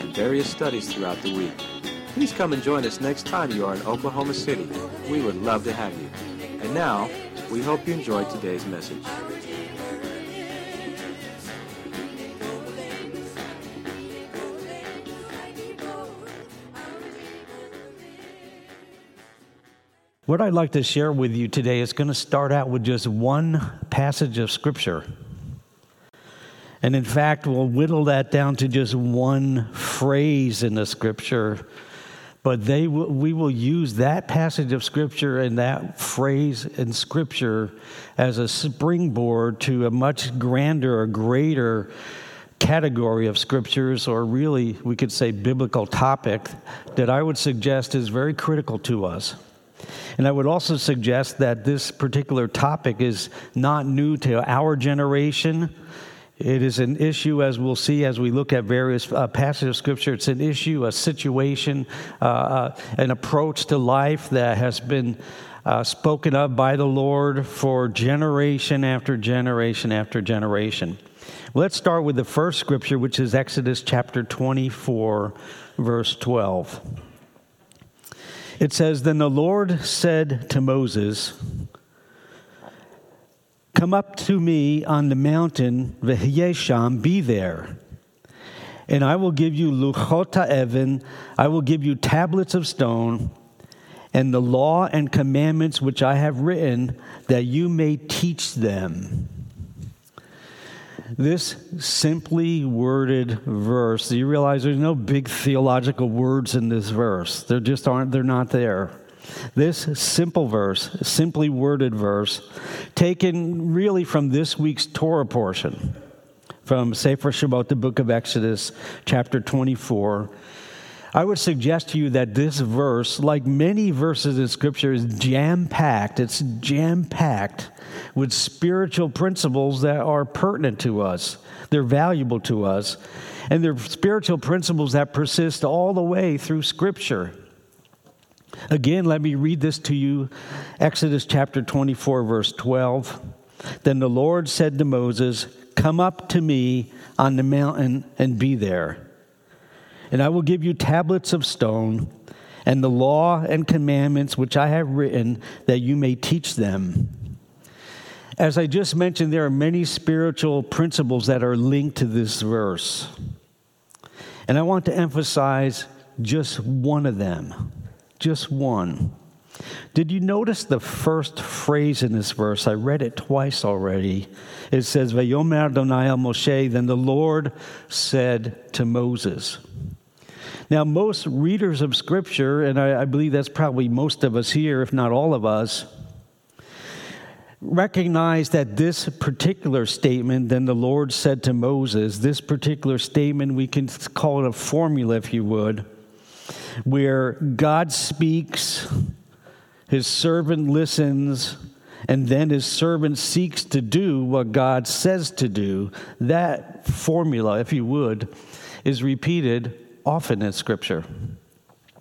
and various studies throughout the week. Please come and join us next time you are in Oklahoma City. We would love to have you. And now, we hope you enjoyed today's message. What I'd like to share with you today is going to start out with just one passage of Scripture. And in fact, we'll whittle that down to just one phrase in the Scripture. But they will, we will use that passage of Scripture and that phrase in Scripture as a springboard to a much grander or greater category of scriptures, or really, we could say, biblical topic, that I would suggest is very critical to us. And I would also suggest that this particular topic is not new to our generation. It is an issue, as we'll see as we look at various uh, passages of Scripture. It's an issue, a situation, uh, uh, an approach to life that has been uh, spoken of by the Lord for generation after generation after generation. Let's start with the first scripture, which is Exodus chapter 24, verse 12. It says, Then the Lord said to Moses, Come up to me on the mountain, V'hyesham, be there. And I will give you luchota evan, I will give you tablets of stone, and the law and commandments which I have written, that you may teach them. This simply worded verse, you realize there's no big theological words in this verse? There just aren't, they're not there. This simple verse, simply worded verse, taken really from this week's Torah portion, from Sefer Shemot, the book of Exodus, chapter 24. I would suggest to you that this verse, like many verses in Scripture, is jam packed. It's jam packed with spiritual principles that are pertinent to us, they're valuable to us, and they're spiritual principles that persist all the way through Scripture. Again, let me read this to you Exodus chapter 24, verse 12. Then the Lord said to Moses, Come up to me on the mountain and be there. And I will give you tablets of stone and the law and commandments which I have written, that you may teach them. As I just mentioned, there are many spiritual principles that are linked to this verse. And I want to emphasize just one of them. Just one. Did you notice the first phrase in this verse? I read it twice already. It says, Vayomer Adonai Moshe, then the Lord said to Moses. Now, most readers of Scripture, and I, I believe that's probably most of us here, if not all of us, recognize that this particular statement, then the Lord said to Moses, this particular statement, we can call it a formula, if you would where God speaks, his servant listens, and then his servant seeks to do what God says to do. That formula, if you would, is repeated often in Scripture.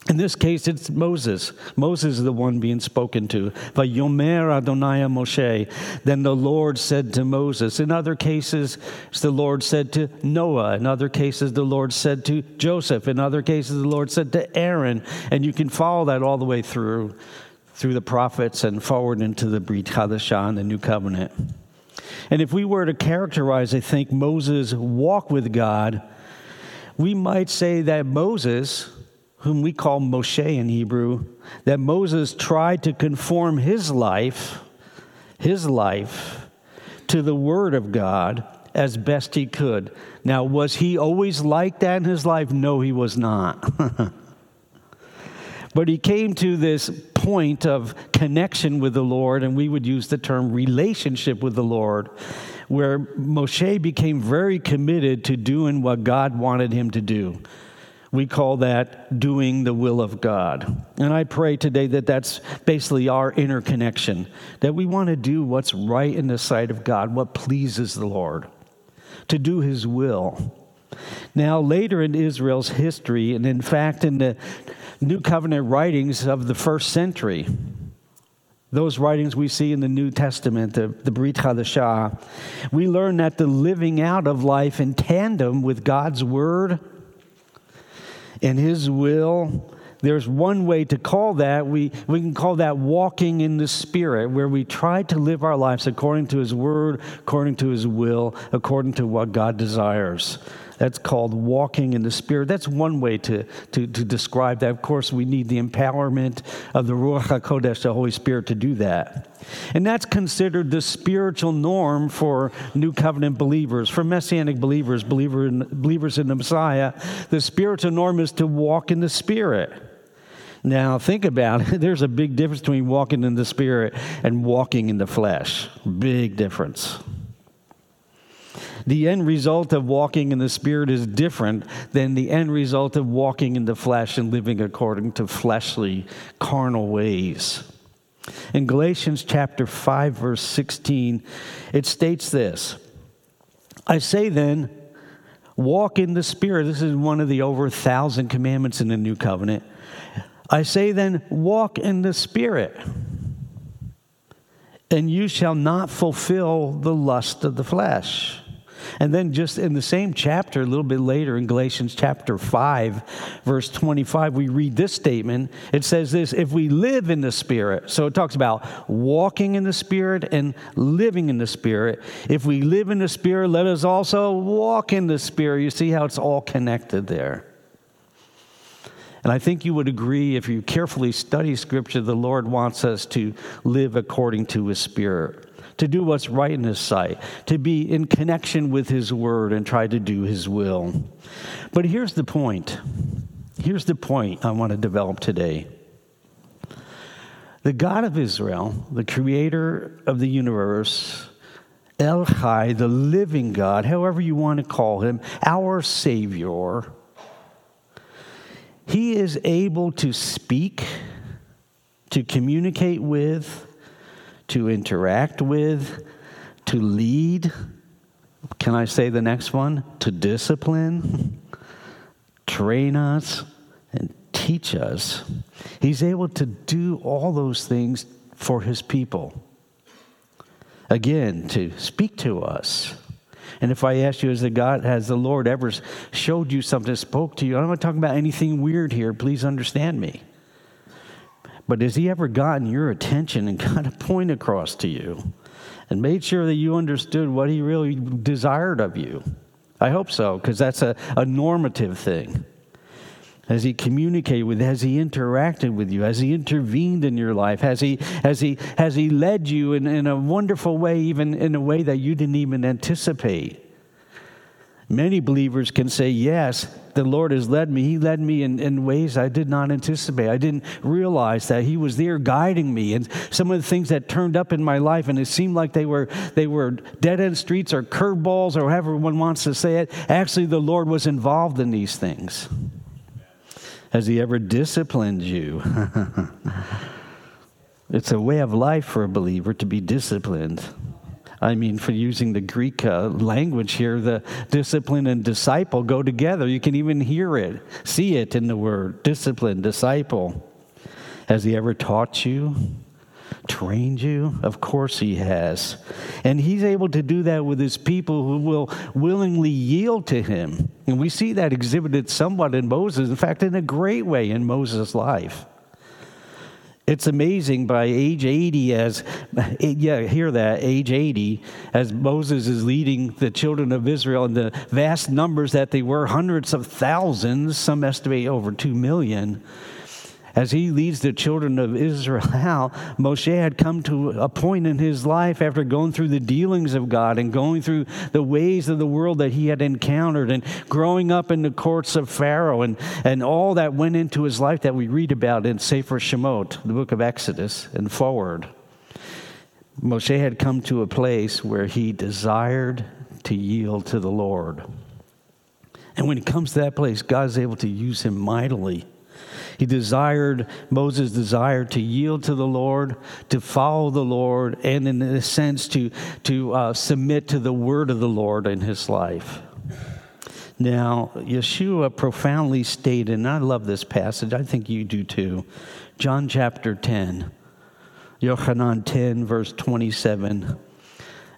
In this case, it's Moses. Moses is the one being spoken to. Yomer Adonai Moshe. Then the Lord said to Moses. In other cases, the Lord said to Noah. In other cases, the Lord said to Joseph. In other cases, the Lord said to Aaron. And you can follow that all the way through, through the prophets and forward into the Brit Hadashah, the New Covenant. And if we were to characterize, I think, Moses' walk with God, we might say that Moses whom we call Moshe in Hebrew, that Moses tried to conform his life, his life, to the Word of God as best he could. Now, was he always like that in his life? No, he was not. but he came to this point of connection with the Lord, and we would use the term relationship with the Lord, where Moshe became very committed to doing what God wanted him to do We call that doing the will of God. And I pray today that that's basically our interconnection, that we want to do what's right in the sight of God, what pleases the Lord, to do His will. Now, later in Israel's history, and in fact in the New Covenant writings of the first century, those writings we see in the New Testament, the, the Brit Hadashah, we learn that the living out of life in tandem with God's Word and His will, there's one way to call that. We, we can call that walking in the Spirit, where we try to live our lives according to His Word, according to His will, according to what God desires. That's called walking in the Spirit. That's one way to, to, to describe that. Of course, we need the empowerment of the Ruach HaKodesh, the Holy Spirit, to do that. And that's considered the spiritual norm for New Covenant believers, for Messianic believers, believer in, believers in the Messiah. The spiritual norm is to walk in the Spirit. Now, think about it. There's a big difference between walking in the Spirit and walking in the flesh. Big difference. The end result of walking in the Spirit is different than the end result of walking in the flesh and living according to fleshly, carnal ways. In Galatians chapter 5, verse 16, it states this I say then, walk in the Spirit. This is one of the over a thousand commandments in the New Covenant. I say then, walk in the Spirit, and you shall not fulfill the lust of the flesh. And then, just in the same chapter, a little bit later in Galatians chapter 5, verse 25, we read this statement. It says this if we live in the Spirit, so it talks about walking in the Spirit and living in the Spirit. If we live in the Spirit, let us also walk in the Spirit. You see how it's all connected there. And I think you would agree if you carefully study Scripture, the Lord wants us to live according to His Spirit to do what's right in His sight, to be in connection with His Word and try to do His will. But here's the point. Here's the point I want to develop today. The God of Israel, the creator of the universe, El Chai, the living God, however you want to call him, our Savior, he is able to speak, to communicate with, to interact with, to lead. Can I say the next one? To discipline, train us, and teach us. He's able to do all those things for his people. Again, to speak to us. And if I ask you, has the God, has the Lord ever showed you something, spoke to you? I'm not talking about anything weird here. Please understand me. But has he ever gotten your attention and got a point across to you and made sure that you understood what he really desired of you? I hope so, because that's a, a normative thing. Has he communicated with? Has he interacted with you? Has he intervened in your life? Has he, has he, has he led you in, in a wonderful way, even in a way that you didn't even anticipate? Many believers can say, Yes, the Lord has led me. He led me in, in ways I did not anticipate. I didn't realize that He was there guiding me. And some of the things that turned up in my life, and it seemed like they were, they were dead end streets or curveballs or however one wants to say it, actually, the Lord was involved in these things. Has He ever disciplined you? it's a way of life for a believer to be disciplined. I mean, for using the Greek uh, language here, the discipline and disciple go together. You can even hear it, see it in the word discipline, disciple. Has he ever taught you? Trained you? Of course he has. And he's able to do that with his people who will willingly yield to him. And we see that exhibited somewhat in Moses, in fact, in a great way in Moses' life. It's amazing by age 80, as, yeah, hear that, age 80, as Moses is leading the children of Israel in the vast numbers that they were, hundreds of thousands, some estimate over 2 million as he leads the children of Israel Moshe had come to a point in his life after going through the dealings of God and going through the ways of the world that he had encountered and growing up in the courts of Pharaoh and, and all that went into his life that we read about in Sefer Shemot, the book of Exodus, and forward. Moshe had come to a place where he desired to yield to the Lord. And when it comes to that place, God is able to use him mightily. He desired, Moses desired to yield to the Lord, to follow the Lord, and in a sense to, to uh, submit to the word of the Lord in his life. Now, Yeshua profoundly stated, and I love this passage, I think you do too. John chapter 10, Yochanan 10, verse 27.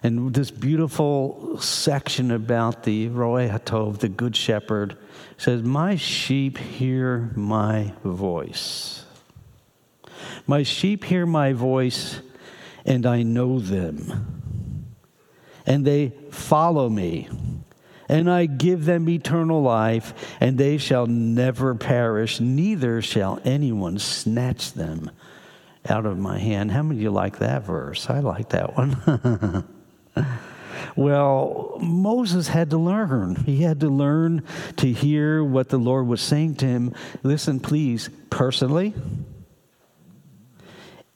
And this beautiful section about the Roe Hatov, the Good Shepherd, says, My sheep hear my voice. My sheep hear my voice, and I know them. And they follow me. And I give them eternal life, and they shall never perish, neither shall anyone snatch them out of my hand. How many of you like that verse? I like that one. Well, Moses had to learn. He had to learn to hear what the Lord was saying to him. Listen, please, personally.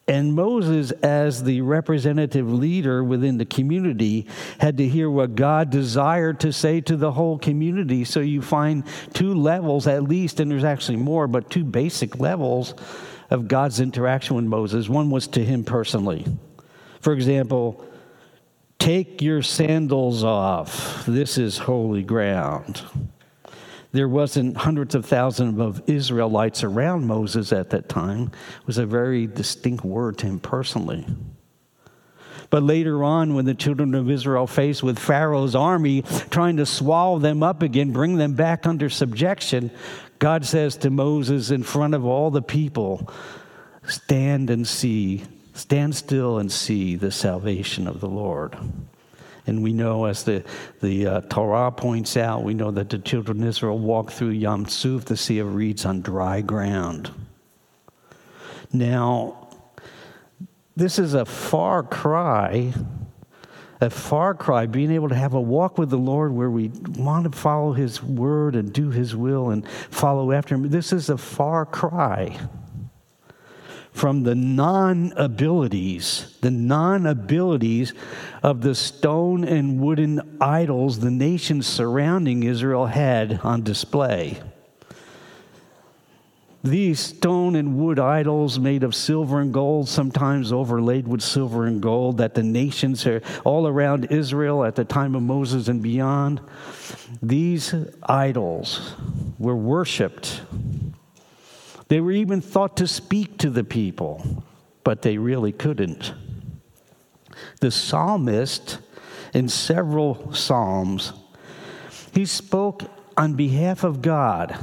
And Moses, as the representative leader within the community, had to hear what God desired to say to the whole community. So you find two levels, at least, and there's actually more, but two basic levels of God's interaction with Moses. One was to him personally. For example, Take your sandals off. This is holy ground. There wasn't hundreds of thousands of Israelites around Moses at that time. It was a very distinct word to him personally. But later on, when the children of Israel faced with Pharaoh's army trying to swallow them up again, bring them back under subjection, God says to Moses in front of all the people, Stand and see Stand still and see the salvation of the Lord. And we know, as the, the uh, Torah points out, we know that the children of Israel walked through Yam Suf, the Sea of Reeds, on dry ground. Now, this is a far cry, a far cry, being able to have a walk with the Lord where we want to follow His word and do His will and follow after Him. This is a far cry from the non abilities, the non abilities of the stone and wooden idols the nations surrounding Israel had on display. These stone and wood idols made of silver and gold, sometimes overlaid with silver and gold, that the nations all around Israel at the time of Moses and beyond, these idols were worshiped they were even thought to speak to the people, but they really couldn't. The psalmist, in several psalms, he spoke on behalf of God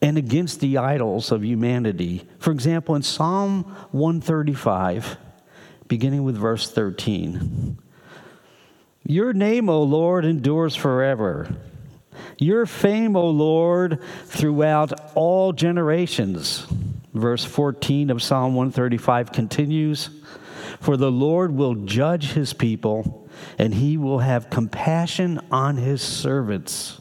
and against the idols of humanity. For example, in Psalm 135, beginning with verse 13 Your name, O Lord, endures forever. Your fame, O Lord, throughout all generations. Verse 14 of Psalm 135 continues For the Lord will judge his people, and he will have compassion on his servants.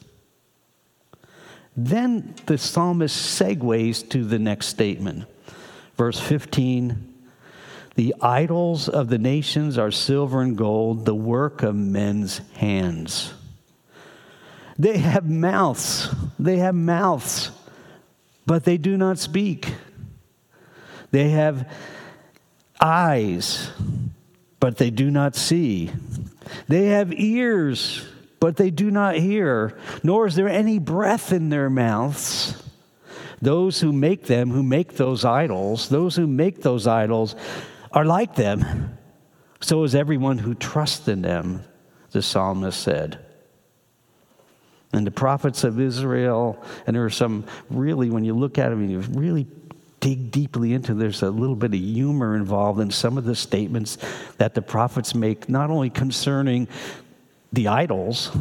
Then the psalmist segues to the next statement. Verse 15 The idols of the nations are silver and gold, the work of men's hands. They have mouths. They have mouths, but they do not speak. They have eyes, but they do not see. They have ears, but they do not hear, nor is there any breath in their mouths. Those who make them, who make those idols, those who make those idols are like them. So is everyone who trusts in them, the psalmist said and the prophets of Israel. And there are some really, when you look at them, you really dig deeply into there's a little bit of humor involved in some of the statements that the prophets make not only concerning the idols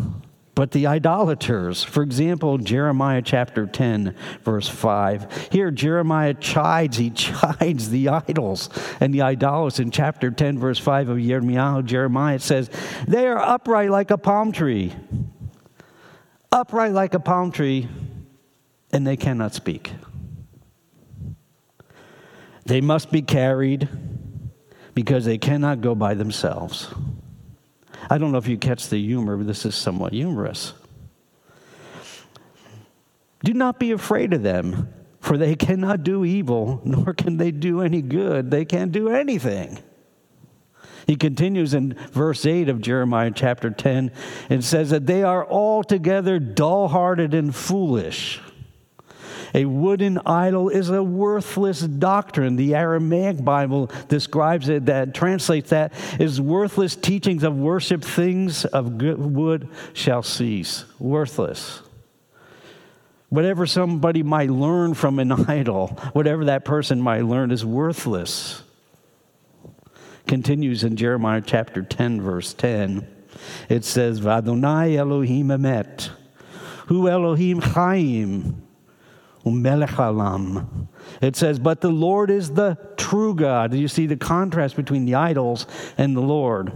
but the idolaters. For example jeremiah chapter 10 verse 5 here jeremiah chides he chides the idols and the idolaters. In chapter 10 verse 5 of jeremiah jeremiah says they are upright like a palm tree upright like a palm tree, and they cannot speak. They must be carried because they cannot go by themselves. I don't know if you catch the humor, but this is somewhat humorous. Do not be afraid of them, for they cannot do evil, nor can they do any good. They can't do anything. He continues in verse 8 of Jeremiah chapter 10 and says that they are altogether dull hearted and foolish. A wooden idol is a worthless doctrine. The Aramaic Bible describes it, that translates that as worthless teachings of worship, things of good wood shall cease. Worthless. Whatever somebody might learn from an idol, whatever that person might learn, is worthless. Continues in Jeremiah chapter 10, verse 10. It says, Vadonai Elohim emet, hu Elohim chaim, it says, But the Lord is the true God. You see the contrast between the idols and the Lord.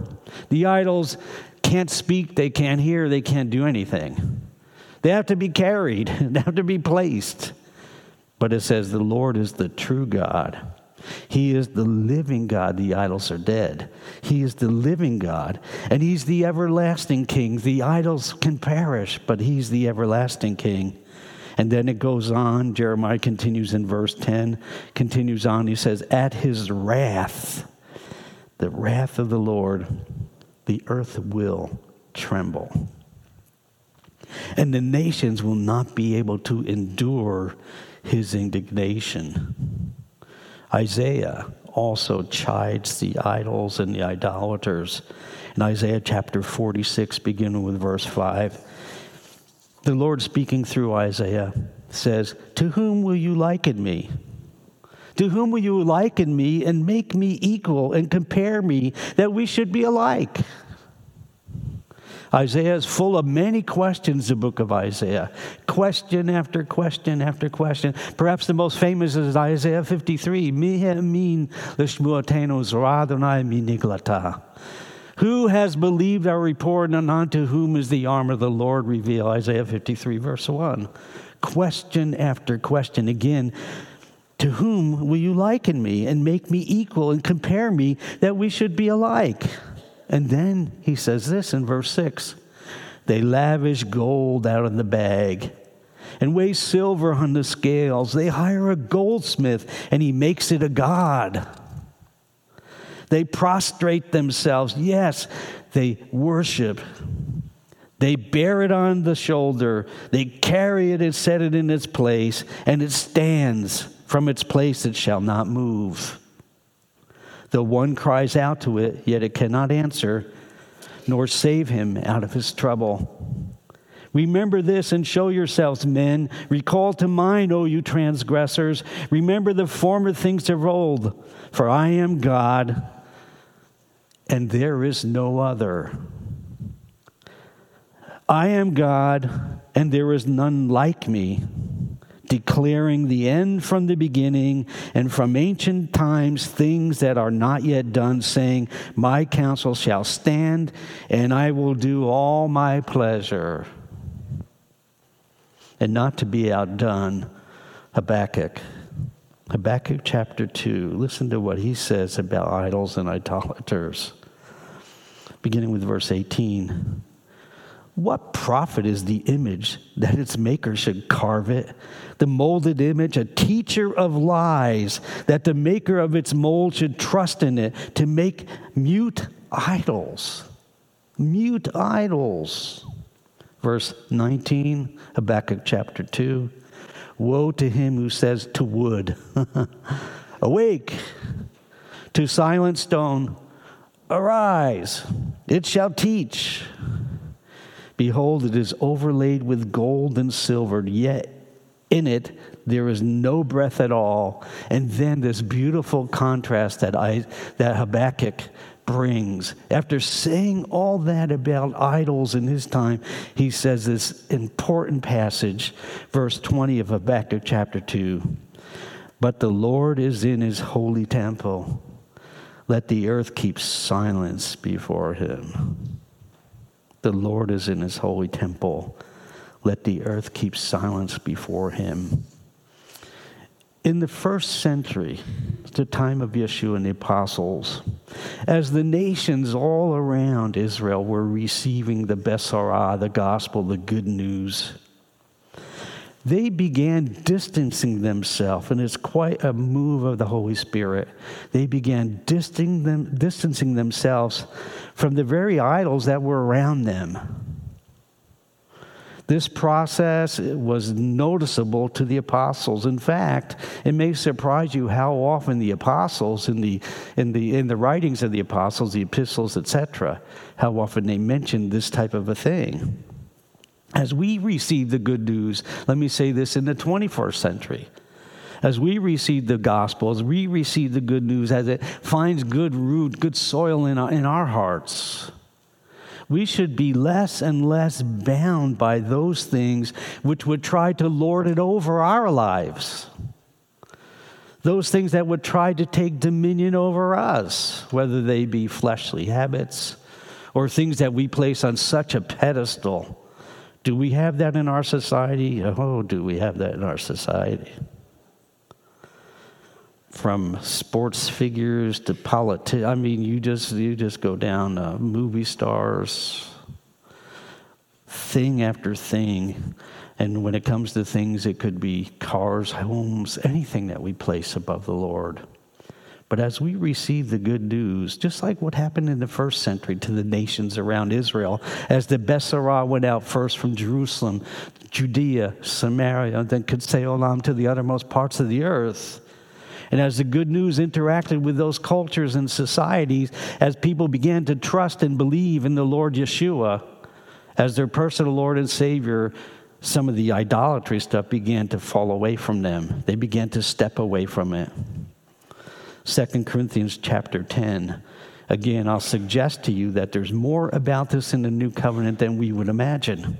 The idols can't speak, they can't hear, they can't do anything. They have to be carried, they have to be placed. But it says, The Lord is the true God. He is the living God. The idols are dead. He is the living God, and He's the everlasting King. The idols can perish, but He's the everlasting King. And then it goes on. Jeremiah continues in verse 10, continues on. He says, At his wrath, the wrath of the Lord, the earth will tremble. And the nations will not be able to endure his indignation. Isaiah also chides the idols and the idolaters. In Isaiah chapter 46, beginning with verse 5, the Lord speaking through Isaiah says, To whom will you liken me? To whom will you liken me and make me equal and compare me that we should be alike? Isaiah is full of many questions, the book of Isaiah. Question after question after question. Perhaps the most famous is Isaiah 53. Mihemin l'shmuatenu zoradonai miniglata. Who has believed our report, and unto whom is the arm of the Lord revealed? Isaiah 53, verse 1. Question after question. Again, to whom will you liken me and make me equal and compare me that we should be alike? And then he says this in verse 6 They lavish gold out of the bag and weigh silver on the scales. They hire a goldsmith and he makes it a god. They prostrate themselves. Yes, they worship. They bear it on the shoulder. They carry it and set it in its place, and it stands. From its place it shall not move. The one cries out to it, yet it cannot answer, nor save him out of his trouble. Remember this and show yourselves, men. Recall to mind, O you transgressors. Remember the former things of old. For I am God, and there is no other. I am God, and there is none like me, declaring the end from the beginning, and from ancient times things that are not yet done, saying, My counsel shall stand, and I will do all my pleasure. And not to be outdone, Habakkuk Habakkuk chapter 2. Listen to what he says about idols and idolaters. Beginning with verse 18. What profit is the image that its maker should carve it? The molded image, a teacher of lies, that the maker of its mold should trust in it to make mute idols. Mute idols. Verse 19, Habakkuk chapter 2. Woe to him who says to wood, Awake! To silent stone, Arise! It shall teach. Behold, it is overlaid with gold and silver, yet in it there is no breath at all. And then this beautiful contrast that, I, that Habakkuk brings. After saying all that about idols in his time, he says this important passage, verse 20 of Habakkuk chapter 2. But the Lord is in his holy temple. Let the earth keep silence before him. The Lord is in his holy temple. Let the earth keep silence before him. In the first century, the time of Yeshua and the apostles, as the nations all around Israel were receiving the Besorah, the gospel, the good news, they began distancing themselves, and it's quite a move of the Holy Spirit. They began distancing, them, distancing themselves from the very idols that were around them. This process was noticeable to the apostles. In fact, it may surprise you how often the apostles, in the, in the, in the writings of the apostles, the epistles, etc., how often they mention this type of a thing. As we receive the good news, let me say this in the 21st century, as we receive the gospel, as we receive the good news, as it finds good root, good soil in our, in our hearts, we should be less and less bound by those things which would try to lord it over our lives. Those things that would try to take dominion over us, whether they be fleshly habits or things that we place on such a pedestal. Do we have that in our society? Oh, do we have that in our society? From sports figures to politics. I mean, you just you just go down uh, movie stars, thing after thing, and when it comes to things, it could be cars, homes, anything that we place above the Lord. But as we receive the good news, just like what happened in the first century to the nations around Israel, as the Besorah went out first from Jerusalem, Judea, Samaria, and then could sail on to the uttermost parts of the earth, and as the good news interacted with those cultures and societies, as people began to trust and believe in the Lord Yeshua as their personal Lord and Savior, some of the idolatry stuff began to fall away from them. They began to step away from it. 2 Corinthians chapter 10. Again, I'll suggest to you that there's more about this in the new covenant than we would imagine.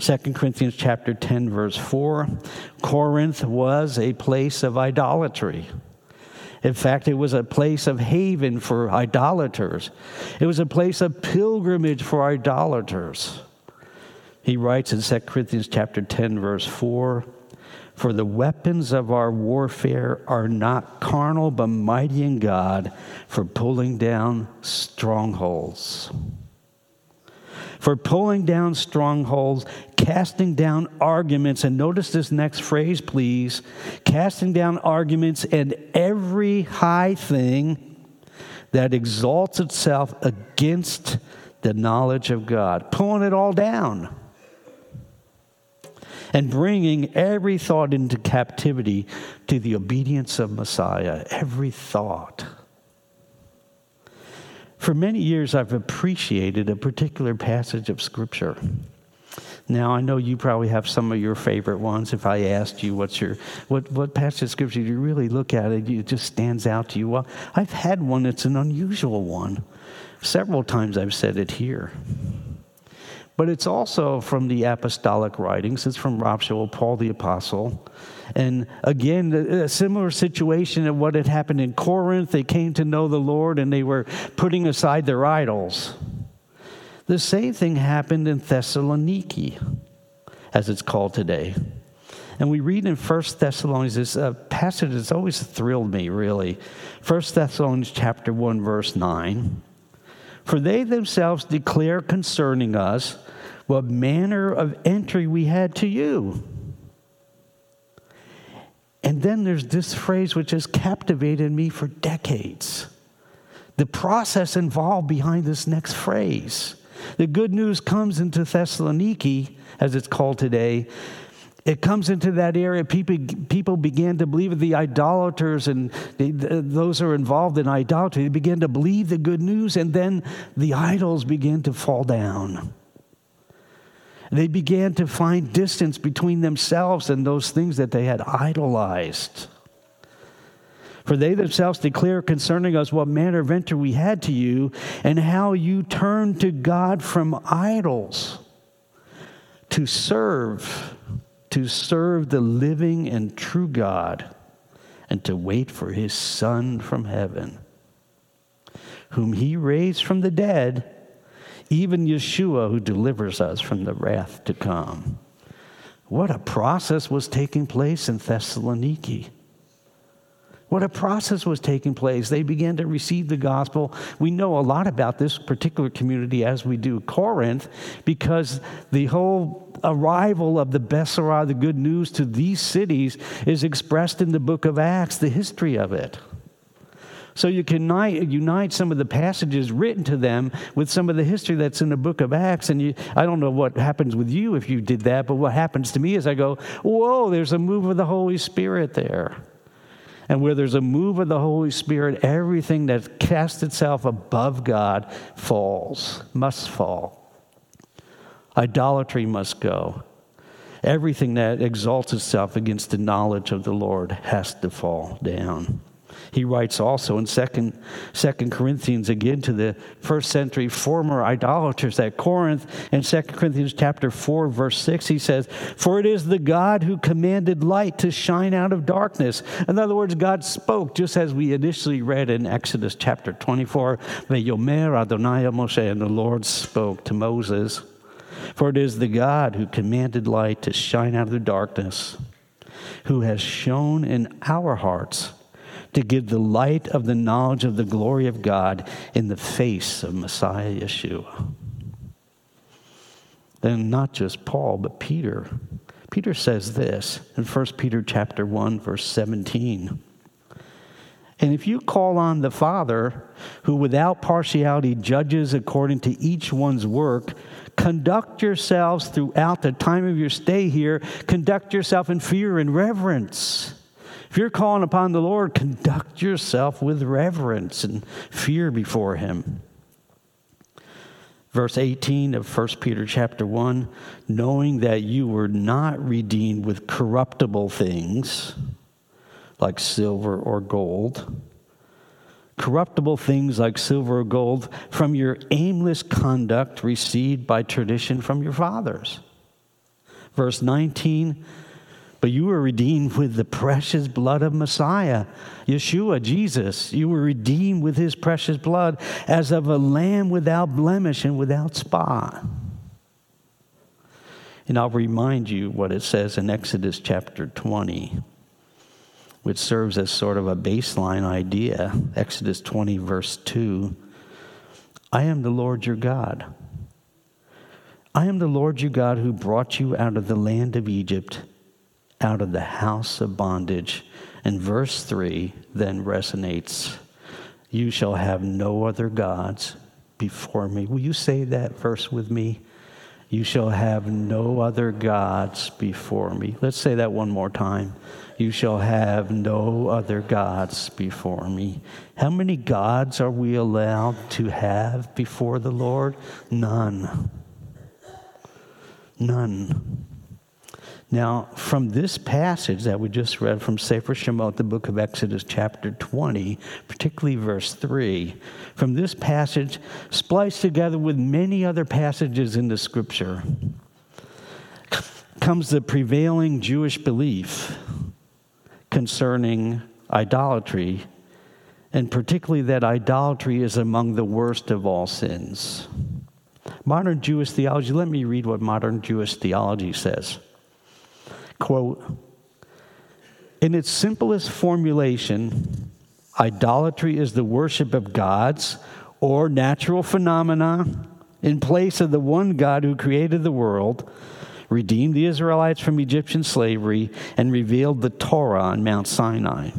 2 Corinthians chapter 10 verse 4 Corinth was a place of idolatry. In fact, it was a place of haven for idolaters. It was a place of pilgrimage for idolaters. He writes in 2 Corinthians chapter 10 verse 4 for the weapons of our warfare are not carnal but mighty in God for pulling down strongholds for pulling down strongholds, casting down arguments. And notice this next phrase, please casting down arguments and every high thing that exalts itself against the knowledge of God, pulling it all down. And bringing every thought into captivity to the obedience of Messiah. Every thought. For many years, I've appreciated a particular passage of Scripture. Now, I know you probably have some of your favorite ones. If I asked you what's your, what, what passage of Scripture you really look at it, it just stands out to you. Well, I've had one that's an unusual one. Several times I've said it here but it's also from the apostolic writings. It's from Rob Paul the Apostle. And again, a similar situation of what had happened in Corinth. They came to know the Lord and they were putting aside their idols. The same thing happened in Thessaloniki, as it's called today. And we read in 1 Thessalonians, this uh, passage that's always thrilled me, really. 1 Thessalonians chapter 1, verse 9. For they themselves declare concerning us what manner of entry we had to you. And then there's this phrase which has captivated me for decades. The process involved behind this next phrase. The good news comes into Thessaloniki, as it's called today. It comes into that area. People, people began to believe the idolaters and the, the, those who are involved in idolatry. They began to believe the good news, and then the idols began to fall down. They began to find distance between themselves and those things that they had idolized. For they themselves declare concerning us what manner of entry we had to you, and how you turned to God from idols to serve, to serve the living and true God, and to wait for his Son from heaven, whom he raised from the dead even Yeshua who delivers us from the wrath to come. What a process was taking place in Thessaloniki. What a process was taking place. They began to receive the gospel. We know a lot about this particular community as we do Corinth because the whole arrival of the Besorah, the good news to these cities, is expressed in the book of Acts, the history of it. So you can unite, some of the passages written to them with some of the history that's in the book of Acts. And you, I don't know what happens with you if you did that, but what happens to me is I go, whoa, there's a move of the Holy Spirit there. And where there's a move of the Holy Spirit, everything that casts itself above God falls, must fall. Idolatry must go. Everything that exalts itself against the knowledge of the Lord has to fall down. He writes also in Second, Second Corinthians again to the first century former idolaters at Corinth. In Second Corinthians chapter 4 verse 6 he says for it is the God who commanded light to shine out of darkness. In other words God spoke just as we initially read in Exodus chapter 24 Ve'yomer Adonai Moshe and the Lord spoke to Moses for it is the God who commanded light to shine out of the darkness who has shone in our hearts to give the light of the knowledge of the glory of God in the face of Messiah Yeshua. Then not just Paul, but Peter. Peter says this in 1 Peter chapter 1 verse 17. And if you call on the Father, who without partiality judges according to each one's work, conduct yourselves throughout the time of your stay here, conduct yourself in fear and reverence if you're calling upon the Lord, conduct yourself with reverence and fear before him. Verse 18 of 1 Peter chapter 1 knowing that you were not redeemed with corruptible things like silver or gold, corruptible things like silver or gold from your aimless conduct received by tradition from your fathers. Verse 19 but you were redeemed with the precious blood of Messiah, Yeshua, Jesus. You were redeemed with his precious blood as of a lamb without blemish and without spot. And I'll remind you what it says in Exodus chapter 20, which serves as sort of a baseline idea. Exodus 20, verse 2 I am the Lord your God. I am the Lord your God who brought you out of the land of Egypt out of the house of bondage. And verse 3 then resonates You shall have no other gods before me. Will you say that verse with me? You shall have no other gods before me. Let's say that one more time. You shall have no other gods before me. How many gods are we allowed to have before the Lord? None. None. Now, from this passage that we just read from Sefer Shemot, the book of Exodus, chapter 20, particularly verse 3, from this passage, spliced together with many other passages in the scripture, comes the prevailing Jewish belief concerning idolatry, and particularly that idolatry is among the worst of all sins. Modern Jewish theology, let me read what modern Jewish theology says. Quote In its simplest formulation, idolatry is the worship of gods or natural phenomena in place of the one God who created the world, redeemed the Israelites from Egyptian slavery, and revealed the Torah on Mount Sinai.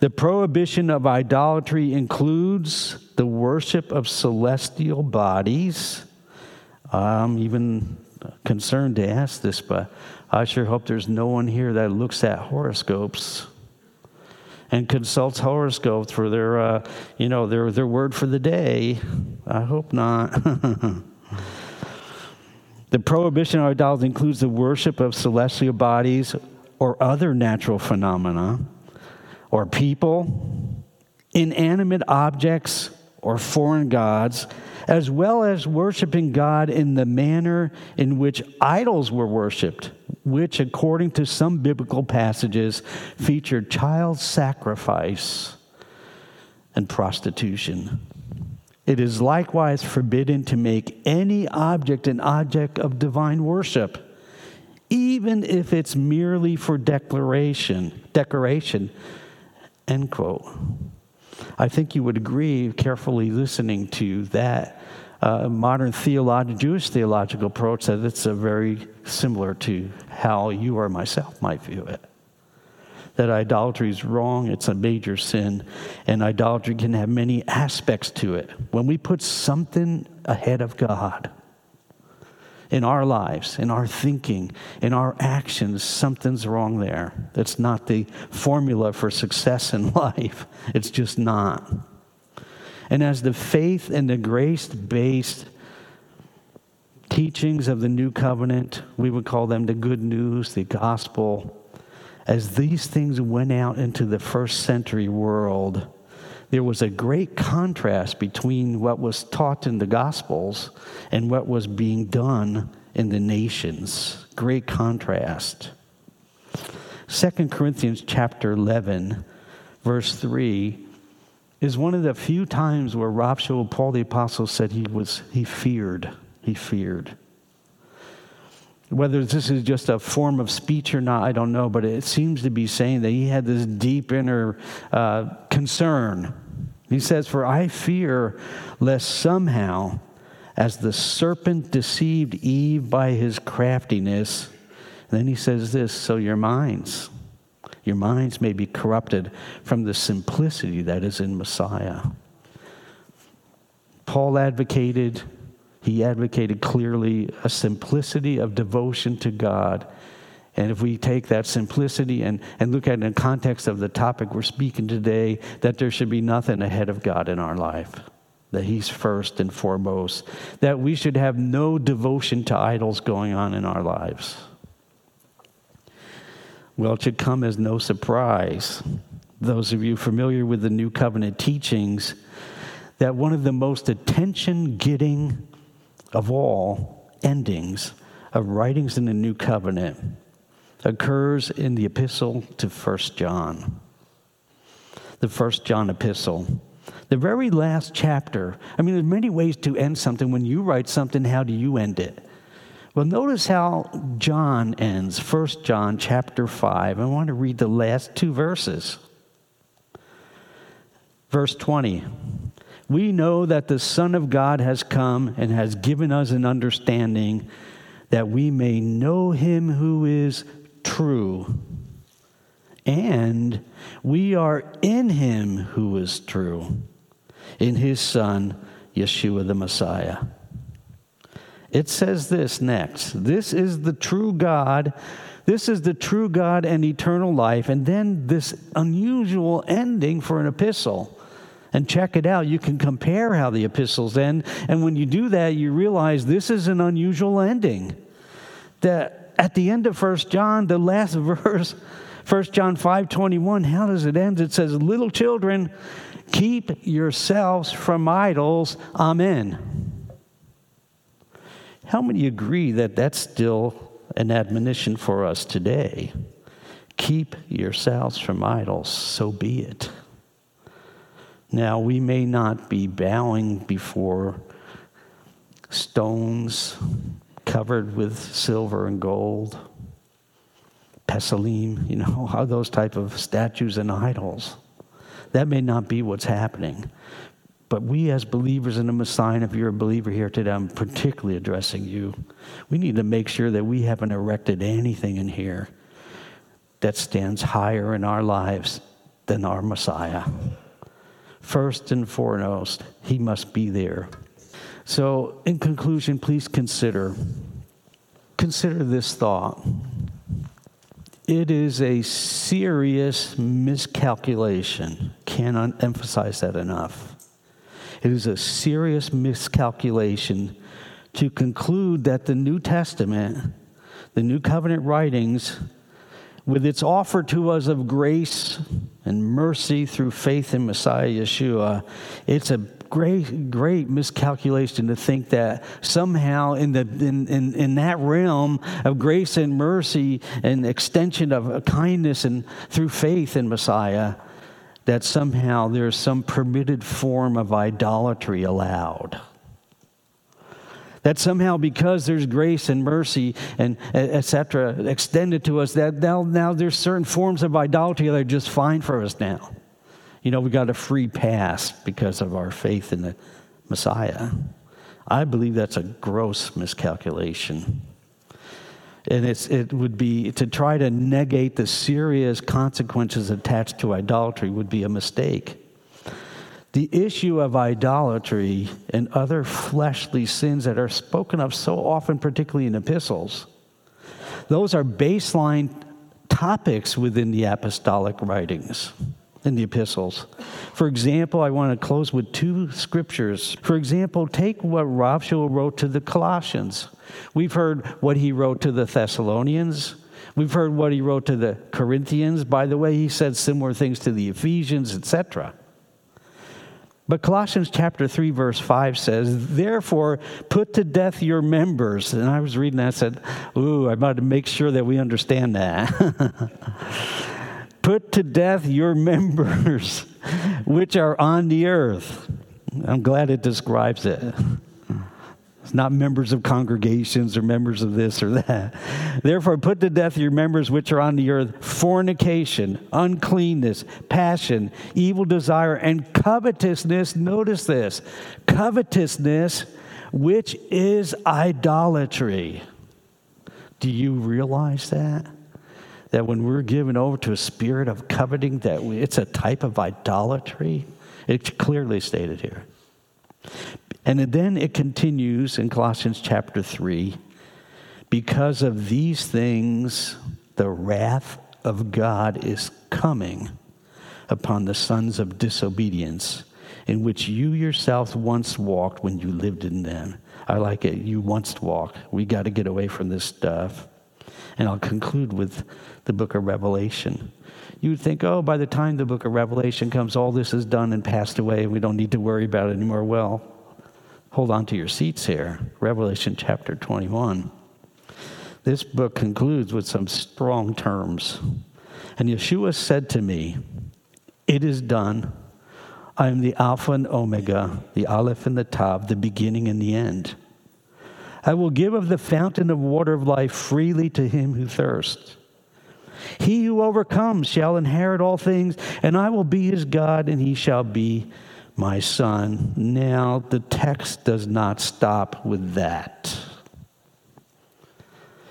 The prohibition of idolatry includes the worship of celestial bodies. I'm even concerned to ask this, but I sure hope there's no one here that looks at horoscopes and consults horoscopes for their, uh, you know, their, their word for the day. I hope not. the prohibition of idolatry includes the worship of celestial bodies or other natural phenomena or people, inanimate objects or foreign gods as well as worshiping God in the manner in which idols were worshiped, which, according to some biblical passages, featured child sacrifice and prostitution. It is likewise forbidden to make any object an object of divine worship, even if it's merely for declaration, decoration, End quote. I think you would agree, carefully listening to that uh, modern theolog- Jewish theological approach, that it's very similar to how you or myself might view it. That idolatry is wrong, it's a major sin, and idolatry can have many aspects to it. When we put something ahead of God, in our lives, in our thinking, in our actions, something's wrong there. That's not the formula for success in life. It's just not. And as the faith and the grace based teachings of the new covenant, we would call them the good news, the gospel, as these things went out into the first century world, there was a great contrast between what was taught in the Gospels and what was being done in the nations. Great contrast. 2 Corinthians chapter 11, verse 3 is one of the few times where Rav Paul the Apostle, said he was he feared. He feared. Whether this is just a form of speech or not, I don't know, but it seems to be saying that he had this deep inner uh, concern. He says, For I fear lest somehow, as the serpent deceived Eve by his craftiness, then he says this, so your minds, your minds may be corrupted from the simplicity that is in Messiah. Paul advocated he advocated clearly a simplicity of devotion to God. And if we take that simplicity and, and look at it in context of the topic we're speaking today, that there should be nothing ahead of God in our life, that He's first and foremost, that we should have no devotion to idols going on in our lives. Well, it should come as no surprise, those of you familiar with the New Covenant teachings, that one of the most attention getting of all endings of writings in the New Covenant occurs in the epistle to First John. The First John epistle. The very last chapter. I mean, there's many ways to end something. When you write something, how do you end it? Well, notice how John ends. First John chapter 5. I want to read the last two verses. Verse 20 we know that the Son of God has come and has given us an understanding that we may know him who is true. And we are in him who is true, in his Son, Yeshua the Messiah. It says this next this is the true God. This is the true God and eternal life. And then this unusual ending for an epistle and check it out. You can compare how the epistles end. And when you do that, you realize this is an unusual ending. That at the end of First John, the last verse, First John 5 21, how does it end? It says, Little children, keep yourselves from idols. Amen. How many agree that that's still an admonition for us today? Keep yourselves from idols, so be it. Now, we may not be bowing before stones covered with silver and gold, Peshilim, you know, those type of statues and idols. That may not be what's happening. But we, as believers in the Messiah, if you're a believer here today, I'm particularly addressing you. We need to make sure that we haven't erected anything in here that stands higher in our lives than our Messiah first and foremost, he must be there. So, in conclusion, please consider consider this thought. It is a serious miscalculation. Cannot emphasize that enough. It is a serious miscalculation to conclude that the New Testament, the New Covenant writings, with its offer to us of grace and mercy through faith in Messiah Yeshua, it's a great, great miscalculation to think that somehow in, the, in, in, in that realm of grace and mercy and extension of kindness and through faith in Messiah, that somehow there's some permitted form of idolatry allowed that somehow because there's grace and mercy and etc extended to us that now, now there's certain forms of idolatry that are just fine for us now You know, we got a free pass because of our faith in the Messiah. I believe that's a gross miscalculation. And it would be to try to negate the serious consequences attached to idolatry would be a mistake. The issue of idolatry and other fleshly sins that are spoken of so often, particularly in epistles, those are baseline topics within the apostolic writings in the epistles. For example, I want to close with two scriptures. For example, take what Rav wrote to the Colossians. We've heard what he wrote to the Thessalonians. We've heard what he wrote to the Corinthians. By the way, he said similar things to the Ephesians, etc. But Colossians chapter 3, verse 5 says, Therefore, put to death your members. And I was reading that and said, Ooh, I'm about to make sure that we understand that. put to death your members which are on the earth. I'm glad it describes it. It's not members of congregations or members of this or that. Therefore, put to death your members which are on the earth fornication, uncleanness, passion, evil desire, and covetousness. Notice this covetousness, which is idolatry. Do you realize that? That when we're given over to a spirit of coveting, that it's a type of idolatry? It's clearly stated here. And then it continues in Colossians chapter 3 because of these things, the wrath of God is coming upon the sons of disobedience, in which you yourselves once walked when you lived in them. I like it. You once walked. We got to get away from this stuff. And I'll conclude with the book of Revelation. You would think, oh, by the time the book of Revelation comes, all this is done and passed away. And we don't need to worry about it anymore. Well, hold on to your seats here. Revelation chapter 21. This book concludes with some strong terms. And Yeshua said to me, It is done. I am the Alpha and Omega, the Aleph and the Tav, the beginning and the end. I will give of the fountain of water of life freely to him who thirsts. He who overcomes shall inherit all things, and I will be his God, and he shall be my son. Now, the text does not stop with that.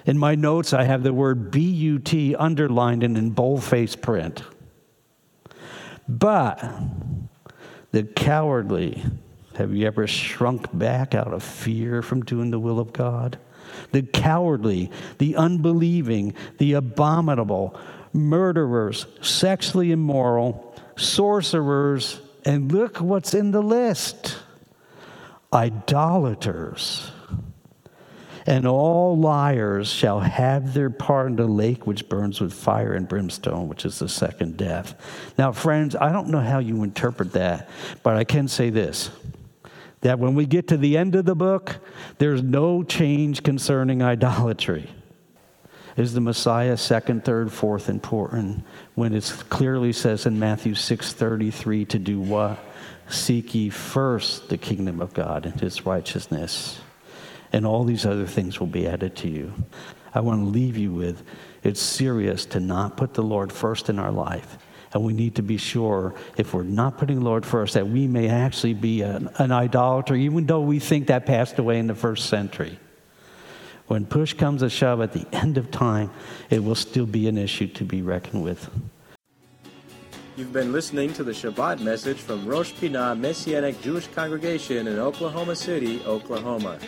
In my notes, I have the word BUT underlined and in bold-faced print. But the cowardly, have you ever shrunk back out of fear from doing the will of God? The cowardly, the unbelieving, the abominable, murderers, sexually immoral, sorcerers, and look what's in the list idolaters. And all liars shall have their part in the lake which burns with fire and brimstone, which is the second death. Now, friends, I don't know how you interpret that, but I can say this that when we get to the end of the book, there's no change concerning idolatry. Is the Messiah second, third, fourth important when it clearly says in Matthew 6:33 to do what? Seek ye first the kingdom of God and his righteousness, and all these other things will be added to you. I want to leave you with it's serious to not put the Lord first in our life. And we need to be sure, if we're not putting the Lord first, that we may actually be an, an idolater, even though we think that passed away in the first century. When push comes to shove at the end of time, it will still be an issue to be reckoned with. You've been listening to the Shabbat message from Rosh Pinah Messianic Jewish Congregation in Oklahoma City, Oklahoma.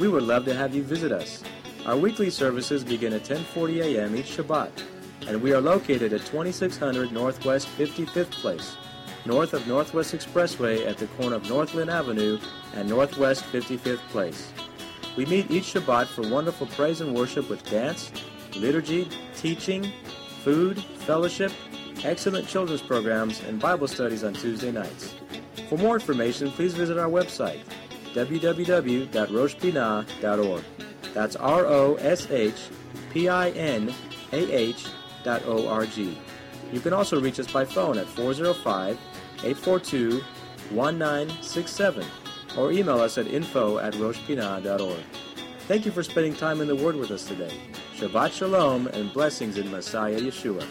We would love to have you visit us. Our weekly services begin at 10:40 a.m. each Shabbat, and we are located at 2600 Northwest 55th Place, north of Northwest Expressway at the corner of Northland Avenue and Northwest 55th Place. We meet each Shabbat for wonderful praise and worship with dance, liturgy, teaching, food, fellowship, excellent children's programs, and Bible studies on Tuesday nights. For more information, please visit our website, www.roshpinah.org. That's R O S H P I N A H dot O R G. You can also reach us by phone at 405 842 1967 or email us at info at roshpinah.org. Thank you for spending time in the Word with us today. Shabbat Shalom and blessings in Messiah Yeshua.